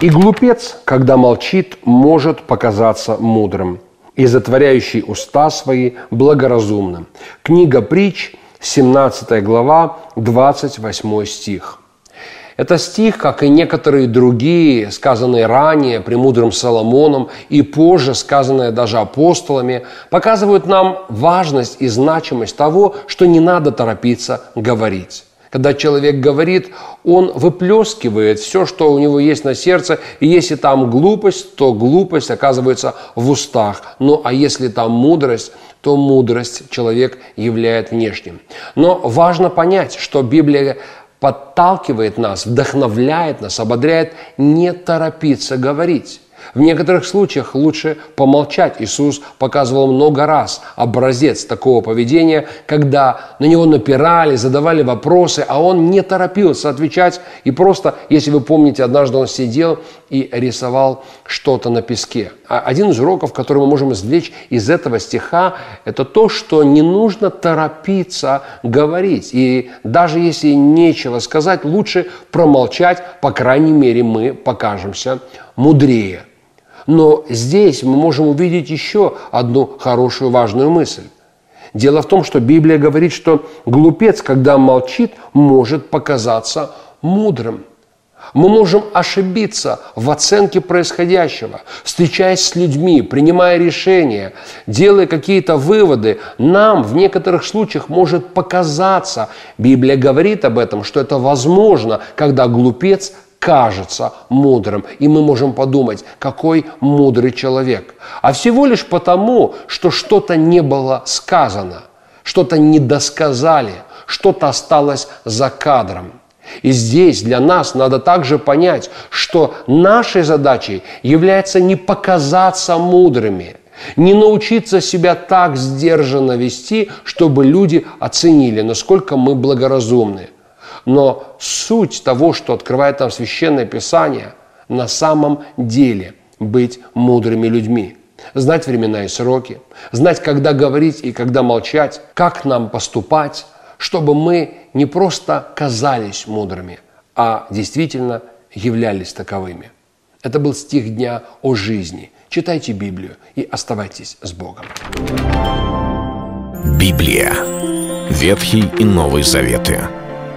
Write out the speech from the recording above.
И глупец, когда молчит, может показаться мудрым, и затворяющий уста свои благоразумным. Книга притч, 17 глава, 28 стих. Это стих, как и некоторые другие, сказанные ранее премудрым Соломоном и позже сказанные даже апостолами, показывают нам важность и значимость того, что не надо торопиться говорить. Когда человек говорит, он выплескивает все, что у него есть на сердце. И если там глупость, то глупость оказывается в устах. Ну а если там мудрость, то мудрость человек являет внешним. Но важно понять, что Библия подталкивает нас, вдохновляет нас, ободряет не торопиться говорить. В некоторых случаях лучше помолчать. Иисус показывал много раз образец такого поведения, когда на него напирали, задавали вопросы, а он не торопился отвечать. И просто, если вы помните, однажды он сидел и рисовал что-то на песке. А один из уроков, который мы можем извлечь из этого стиха, это то, что не нужно торопиться говорить. И даже если нечего сказать, лучше промолчать, по крайней мере, мы покажемся мудрее. Но здесь мы можем увидеть еще одну хорошую важную мысль. Дело в том, что Библия говорит, что глупец, когда молчит, может показаться мудрым. Мы можем ошибиться в оценке происходящего, встречаясь с людьми, принимая решения, делая какие-то выводы. Нам в некоторых случаях может показаться, Библия говорит об этом, что это возможно, когда глупец кажется мудрым. И мы можем подумать, какой мудрый человек. А всего лишь потому, что что-то не было сказано, что-то не досказали, что-то осталось за кадром. И здесь для нас надо также понять, что нашей задачей является не показаться мудрыми, не научиться себя так сдержанно вести, чтобы люди оценили, насколько мы благоразумны. Но суть того, что открывает нам Священное Писание, на самом деле быть мудрыми людьми. Знать времена и сроки, знать, когда говорить и когда молчать, как нам поступать, чтобы мы не просто казались мудрыми, а действительно являлись таковыми. Это был стих дня о жизни. Читайте Библию и оставайтесь с Богом. Библия. Ветхий и Новый Заветы.